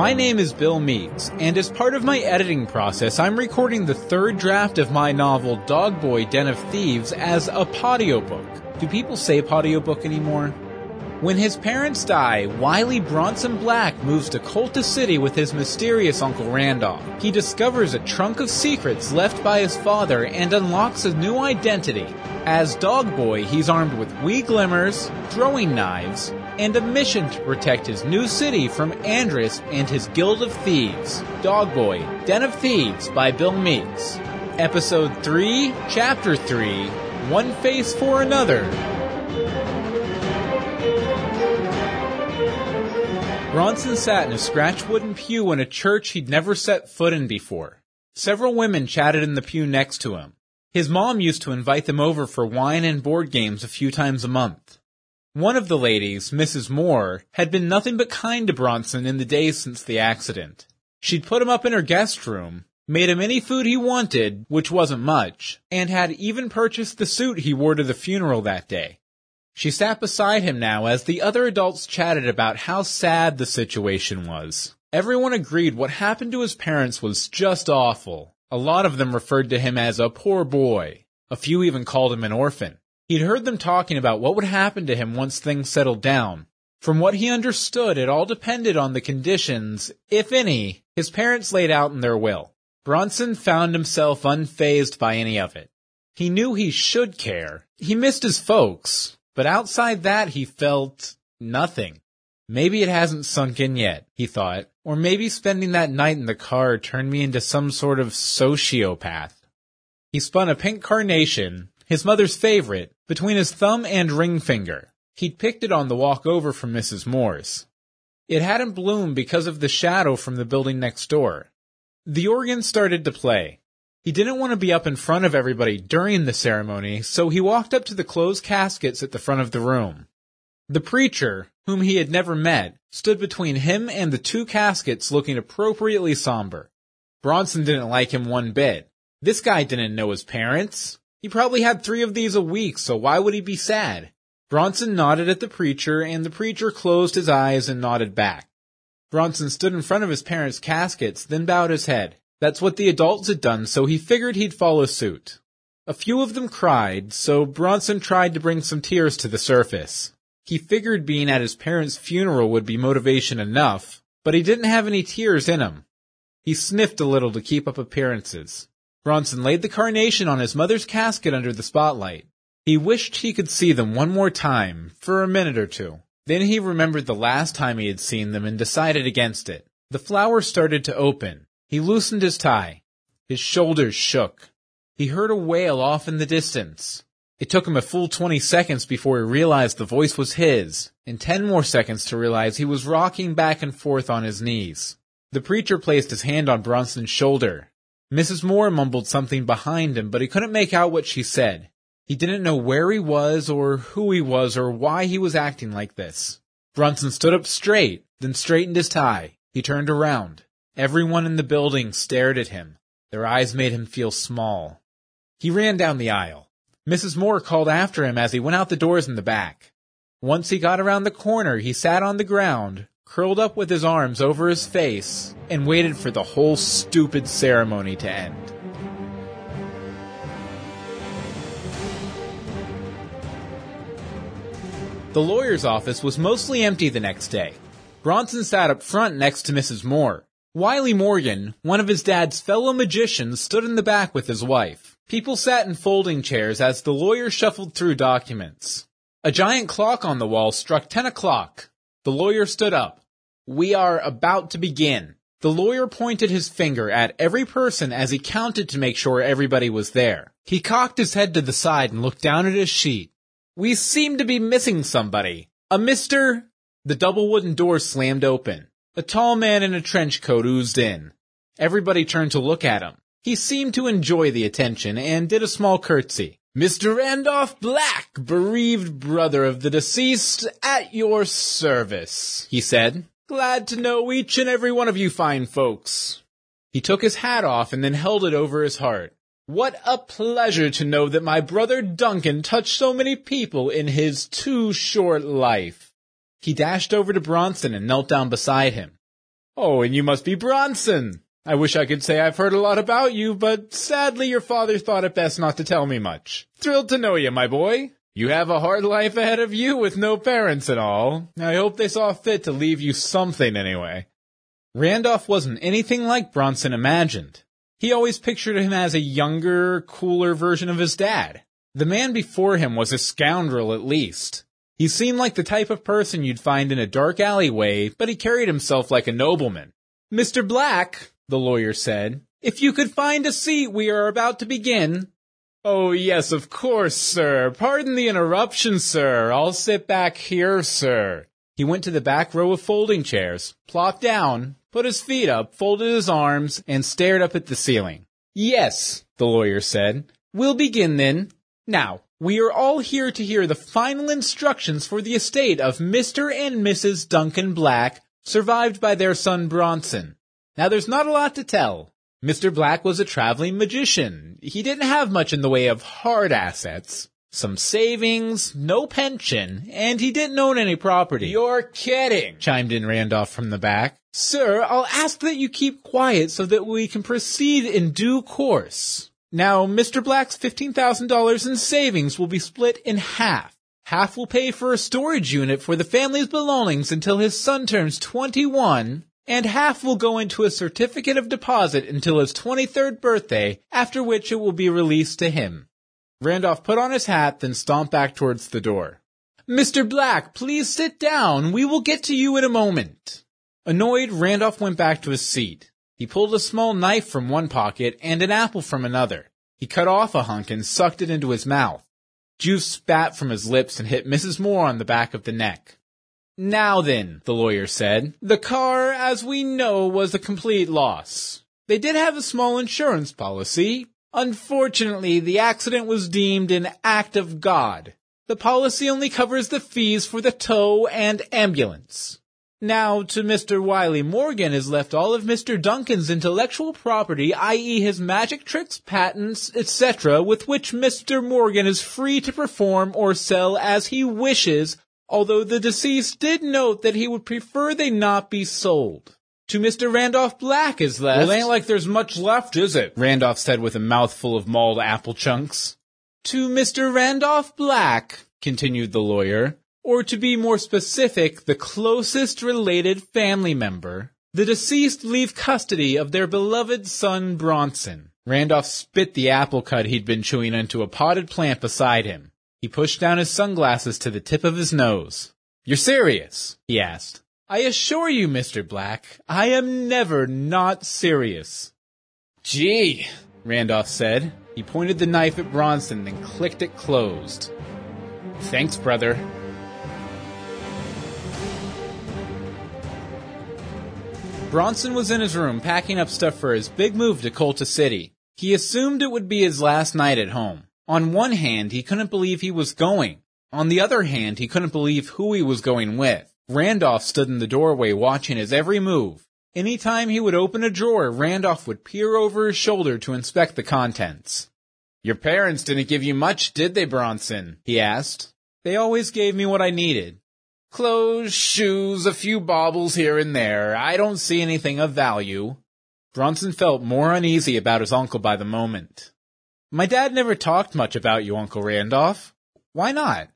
My name is Bill Meeks, and as part of my editing process, I'm recording the third draft of my novel Dog Boy Den of Thieves as a podiobook. Do people say podiobook anymore? When his parents die, Wiley Bronson Black moves to Cultus City with his mysterious Uncle Randolph. He discovers a trunk of secrets left by his father and unlocks a new identity. As Dog Boy, he's armed with wee glimmers, throwing knives, and a mission to protect his new city from Andrus and his Guild of Thieves. Dog Boy, Den of Thieves by Bill Meeks. Episode 3, Chapter 3, One Face for Another. Bronson sat in a scratch wooden pew in a church he'd never set foot in before. Several women chatted in the pew next to him. His mom used to invite them over for wine and board games a few times a month. One of the ladies, Mrs. Moore, had been nothing but kind to Bronson in the days since the accident. She'd put him up in her guest room, made him any food he wanted, which wasn't much, and had even purchased the suit he wore to the funeral that day. She sat beside him now as the other adults chatted about how sad the situation was. Everyone agreed what happened to his parents was just awful. A lot of them referred to him as a poor boy. A few even called him an orphan. He'd heard them talking about what would happen to him once things settled down. From what he understood, it all depended on the conditions, if any, his parents laid out in their will. Bronson found himself unfazed by any of it. He knew he should care. He missed his folks, but outside that, he felt nothing. Maybe it hasn't sunk in yet, he thought, or maybe spending that night in the car turned me into some sort of sociopath. He spun a pink carnation, his mother's favorite, between his thumb and ring finger. He'd picked it on the walk over from Mrs. Moore's. It hadn't bloomed because of the shadow from the building next door. The organ started to play. He didn't want to be up in front of everybody during the ceremony, so he walked up to the closed caskets at the front of the room. The preacher, whom he had never met, stood between him and the two caskets looking appropriately somber. Bronson didn't like him one bit. This guy didn't know his parents. He probably had three of these a week, so why would he be sad? Bronson nodded at the preacher, and the preacher closed his eyes and nodded back. Bronson stood in front of his parents' caskets, then bowed his head. That's what the adults had done, so he figured he'd follow suit. A few of them cried, so Bronson tried to bring some tears to the surface. He figured being at his parents' funeral would be motivation enough, but he didn't have any tears in him. He sniffed a little to keep up appearances. Bronson laid the carnation on his mother's casket under the spotlight. He wished he could see them one more time, for a minute or two. Then he remembered the last time he had seen them and decided against it. The flower started to open. He loosened his tie. His shoulders shook. He heard a wail off in the distance. It took him a full 20 seconds before he realized the voice was his, and 10 more seconds to realize he was rocking back and forth on his knees. The preacher placed his hand on Bronson's shoulder. Mrs. Moore mumbled something behind him, but he couldn't make out what she said. He didn't know where he was, or who he was, or why he was acting like this. Bronson stood up straight, then straightened his tie. He turned around. Everyone in the building stared at him. Their eyes made him feel small. He ran down the aisle. Mrs. Moore called after him as he went out the doors in the back. Once he got around the corner, he sat on the ground, curled up with his arms over his face, and waited for the whole stupid ceremony to end. The lawyer's office was mostly empty the next day. Bronson sat up front next to Mrs. Moore. Wiley Morgan, one of his dad's fellow magicians, stood in the back with his wife. People sat in folding chairs as the lawyer shuffled through documents. A giant clock on the wall struck ten o'clock. The lawyer stood up. We are about to begin. The lawyer pointed his finger at every person as he counted to make sure everybody was there. He cocked his head to the side and looked down at his sheet. We seem to be missing somebody. A Mr. The double wooden door slammed open. A tall man in a trench coat oozed in. Everybody turned to look at him. He seemed to enjoy the attention and did a small curtsy. Mr. Randolph Black, bereaved brother of the deceased, at your service, he said. Glad to know each and every one of you fine folks. He took his hat off and then held it over his heart. What a pleasure to know that my brother Duncan touched so many people in his too short life. He dashed over to Bronson and knelt down beside him. Oh, and you must be Bronson. I wish I could say I've heard a lot about you, but sadly your father thought it best not to tell me much. Thrilled to know you, my boy. You have a hard life ahead of you with no parents at all. I hope they saw fit to leave you something anyway. Randolph wasn't anything like Bronson imagined. He always pictured him as a younger, cooler version of his dad. The man before him was a scoundrel at least. He seemed like the type of person you'd find in a dark alleyway, but he carried himself like a nobleman. Mr. Black, the lawyer said, if you could find a seat, we are about to begin. Oh, yes, of course, sir. Pardon the interruption, sir. I'll sit back here, sir. He went to the back row of folding chairs, plopped down, put his feet up, folded his arms, and stared up at the ceiling. Yes, the lawyer said. We'll begin then. Now, we are all here to hear the final instructions for the estate of Mr. and Mrs. Duncan Black, survived by their son Bronson. Now there's not a lot to tell. Mr. Black was a traveling magician. He didn't have much in the way of hard assets. Some savings, no pension, and he didn't own any property. You're kidding, chimed in Randolph from the back. Sir, I'll ask that you keep quiet so that we can proceed in due course. Now, Mr. Black's $15,000 in savings will be split in half. Half will pay for a storage unit for the family's belongings until his son turns 21, and half will go into a certificate of deposit until his 23rd birthday, after which it will be released to him. Randolph put on his hat, then stomped back towards the door. Mr. Black, please sit down. We will get to you in a moment. Annoyed, Randolph went back to his seat. He pulled a small knife from one pocket and an apple from another. He cut off a hunk and sucked it into his mouth. Juice spat from his lips and hit Mrs. Moore on the back of the neck. Now then, the lawyer said, the car, as we know, was a complete loss. They did have a small insurance policy. Unfortunately, the accident was deemed an act of God. The policy only covers the fees for the tow and ambulance. Now, to Mr. Wiley Morgan is left all of Mr. Duncan's intellectual property, i.e. his magic tricks, patents, etc., with which Mr. Morgan is free to perform or sell as he wishes, although the deceased did note that he would prefer they not be sold. To Mr. Randolph Black is left. Well, ain't like there's much left, is it? Randolph said with a mouthful of mauled apple chunks. To Mr. Randolph Black, continued the lawyer, or to be more specific, the closest related family member, the deceased leave custody of their beloved son Bronson. Randolph spit the apple cut he'd been chewing into a potted plant beside him. He pushed down his sunglasses to the tip of his nose. You're serious? he asked. I assure you, Mr. Black, I am never not serious. Gee, Randolph said. He pointed the knife at Bronson, then clicked it closed. Thanks, brother. Bronson was in his room packing up stuff for his big move to Cultus City. He assumed it would be his last night at home. On one hand, he couldn't believe he was going. On the other hand, he couldn't believe who he was going with. Randolph stood in the doorway watching his every move. Anytime he would open a drawer, Randolph would peer over his shoulder to inspect the contents. Your parents didn't give you much, did they, Bronson? he asked. They always gave me what I needed. Clothes, shoes, a few baubles here and there. I don't see anything of value. Bronson felt more uneasy about his uncle by the moment. My dad never talked much about you, Uncle Randolph. Why not?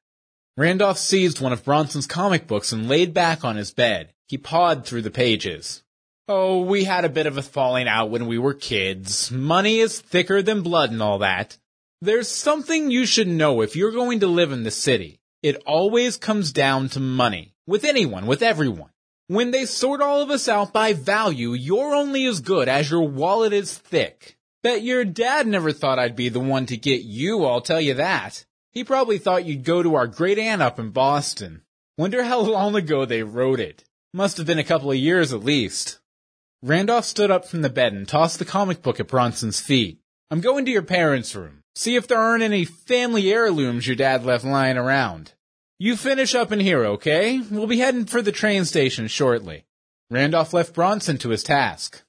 Randolph seized one of Bronson's comic books and laid back on his bed. He pawed through the pages. Oh, we had a bit of a falling out when we were kids. Money is thicker than blood and all that. There's something you should know if you're going to live in the city. It always comes down to money. With anyone, with everyone. When they sort all of us out by value, you're only as good as your wallet is thick. Bet your dad never thought I'd be the one to get you, I'll tell you that. He probably thought you'd go to our great aunt up in Boston. Wonder how long ago they wrote it. Must have been a couple of years at least. Randolph stood up from the bed and tossed the comic book at Bronson's feet. I'm going to your parents' room. See if there aren't any family heirlooms your dad left lying around. You finish up in here, okay? We'll be heading for the train station shortly. Randolph left Bronson to his task.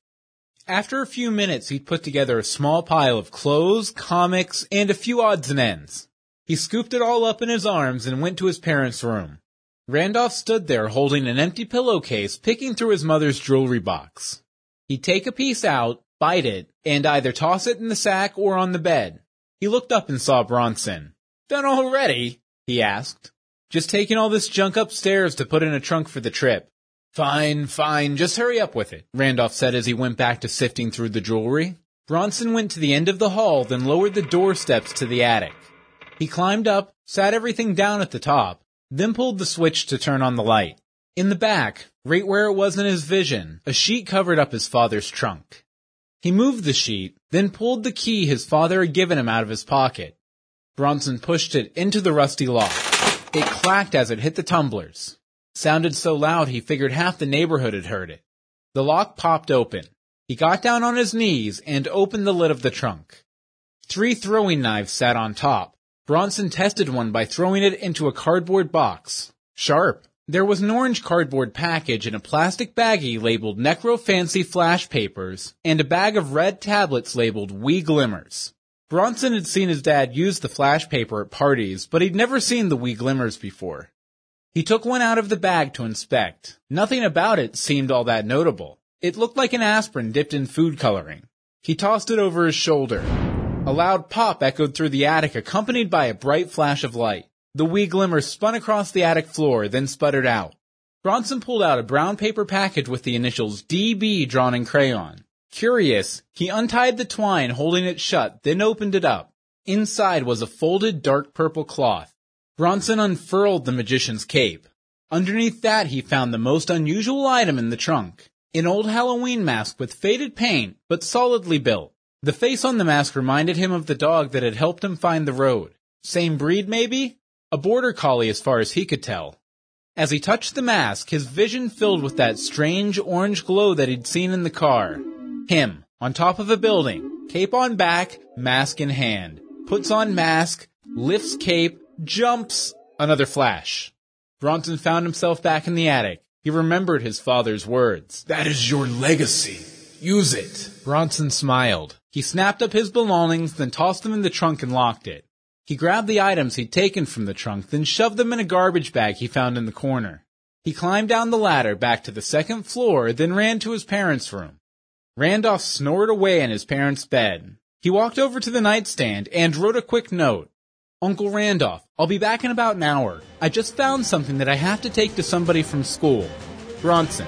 After a few minutes, he'd put together a small pile of clothes, comics, and a few odds and ends. He scooped it all up in his arms and went to his parents' room. Randolph stood there holding an empty pillowcase, picking through his mother's jewelry box. He'd take a piece out, bite it, and either toss it in the sack or on the bed. He looked up and saw Bronson. Done already? he asked. Just taking all this junk upstairs to put in a trunk for the trip. Fine, fine, just hurry up with it, Randolph said as he went back to sifting through the jewelry. Bronson went to the end of the hall, then lowered the doorsteps to the attic. He climbed up, sat everything down at the top, then pulled the switch to turn on the light. In the back, right where it was in his vision, a sheet covered up his father's trunk. He moved the sheet, then pulled the key his father had given him out of his pocket. Bronson pushed it into the rusty lock. It clacked as it hit the tumblers. Sounded so loud he figured half the neighborhood had heard it. The lock popped open. He got down on his knees and opened the lid of the trunk. Three throwing knives sat on top. Bronson tested one by throwing it into a cardboard box. Sharp. There was an orange cardboard package in a plastic baggie labeled Necro Fancy Flash Papers and a bag of red tablets labeled Wee Glimmers. Bronson had seen his dad use the flash paper at parties, but he'd never seen the Wee Glimmers before. He took one out of the bag to inspect. Nothing about it seemed all that notable. It looked like an aspirin dipped in food coloring. He tossed it over his shoulder. A loud pop echoed through the attic accompanied by a bright flash of light. The wee glimmer spun across the attic floor, then sputtered out. Bronson pulled out a brown paper package with the initials DB drawn in crayon. Curious, he untied the twine holding it shut, then opened it up. Inside was a folded dark purple cloth. Bronson unfurled the magician's cape. Underneath that he found the most unusual item in the trunk. An old Halloween mask with faded paint, but solidly built. The face on the mask reminded him of the dog that had helped him find the road. Same breed, maybe? A border collie as far as he could tell. As he touched the mask, his vision filled with that strange orange glow that he'd seen in the car. Him, on top of a building, cape on back, mask in hand. Puts on mask, lifts cape, jumps. Another flash. Bronson found himself back in the attic. He remembered his father's words. That is your legacy. Use it. Bronson smiled. He snapped up his belongings, then tossed them in the trunk and locked it. He grabbed the items he'd taken from the trunk, then shoved them in a garbage bag he found in the corner. He climbed down the ladder back to the second floor, then ran to his parents' room. Randolph snored away in his parents' bed. He walked over to the nightstand and wrote a quick note. Uncle Randolph, I'll be back in about an hour. I just found something that I have to take to somebody from school. Bronson.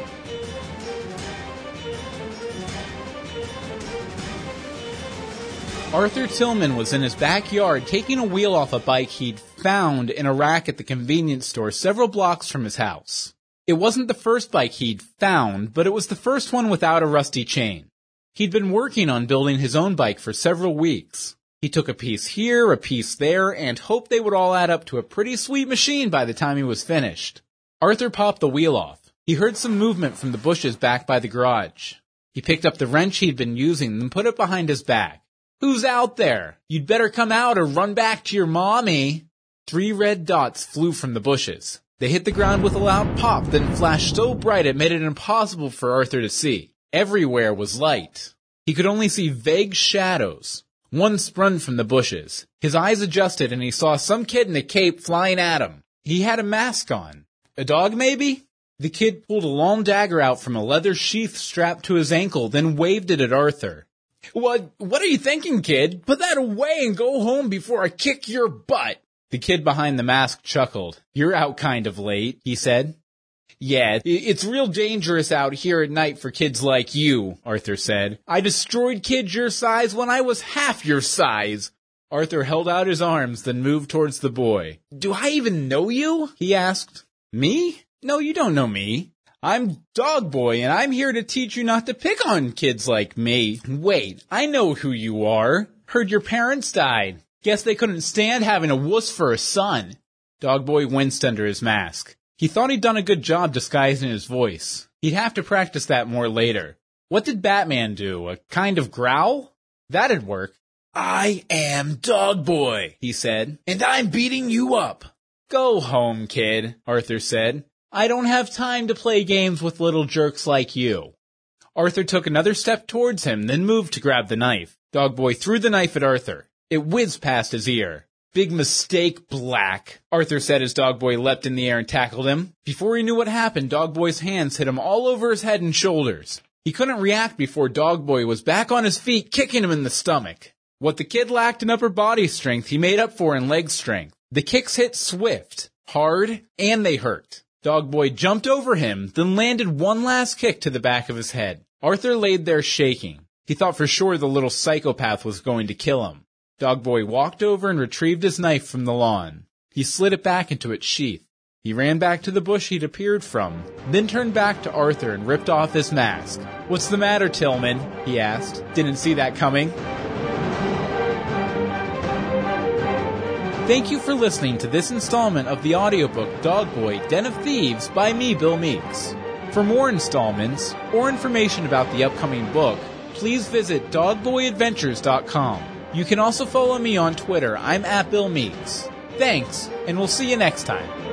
Arthur Tillman was in his backyard taking a wheel off a bike he'd found in a rack at the convenience store several blocks from his house. It wasn't the first bike he'd found, but it was the first one without a rusty chain. He'd been working on building his own bike for several weeks. He took a piece here, a piece there, and hoped they would all add up to a pretty sweet machine by the time he was finished. Arthur popped the wheel off. He heard some movement from the bushes back by the garage. He picked up the wrench he'd been using and put it behind his back. Who's out there? You'd better come out or run back to your mommy. Three red dots flew from the bushes. They hit the ground with a loud pop, then flashed so bright it made it impossible for Arthur to see. Everywhere was light. He could only see vague shadows. One sprung from the bushes. His eyes adjusted and he saw some kid in a cape flying at him. He had a mask on. A dog, maybe? The kid pulled a long dagger out from a leather sheath strapped to his ankle, then waved it at Arthur. What, what are you thinking, kid? Put that away and go home before I kick your butt. The kid behind the mask chuckled. You're out kind of late, he said. Yeah, it's real dangerous out here at night for kids like you, Arthur said. I destroyed kids your size when I was half your size. Arthur held out his arms, then moved towards the boy. Do I even know you? he asked. Me? No, you don't know me. I'm Dog Boy, and I'm here to teach you not to pick on kids like me. Wait, I know who you are. Heard your parents died. Guess they couldn't stand having a wuss for a son. Dog Boy winced under his mask. He thought he'd done a good job disguising his voice. He'd have to practice that more later. What did Batman do? A kind of growl? That'd work. I am Dog Boy, he said, and I'm beating you up. Go home, kid, Arthur said. I don't have time to play games with little jerks like you. Arthur took another step towards him, then moved to grab the knife. Dogboy threw the knife at Arthur. It whizzed past his ear. Big mistake, Black, Arthur said as Dogboy leapt in the air and tackled him. Before he knew what happened, Dogboy's hands hit him all over his head and shoulders. He couldn't react before Dogboy was back on his feet, kicking him in the stomach. What the kid lacked in upper body strength, he made up for in leg strength. The kicks hit swift, hard, and they hurt. Dogboy jumped over him, then landed one last kick to the back of his head. Arthur laid there shaking. He thought for sure the little psychopath was going to kill him. Dogboy walked over and retrieved his knife from the lawn. He slid it back into its sheath. He ran back to the bush he'd appeared from, then turned back to Arthur and ripped off his mask. What's the matter, Tillman? he asked. Didn't see that coming. Thank you for listening to this installment of the audiobook Dogboy Den of Thieves by me, Bill Meeks. For more installments or information about the upcoming book, please visit dogboyadventures.com. You can also follow me on Twitter. I'm at Bill Meeks. Thanks, and we'll see you next time.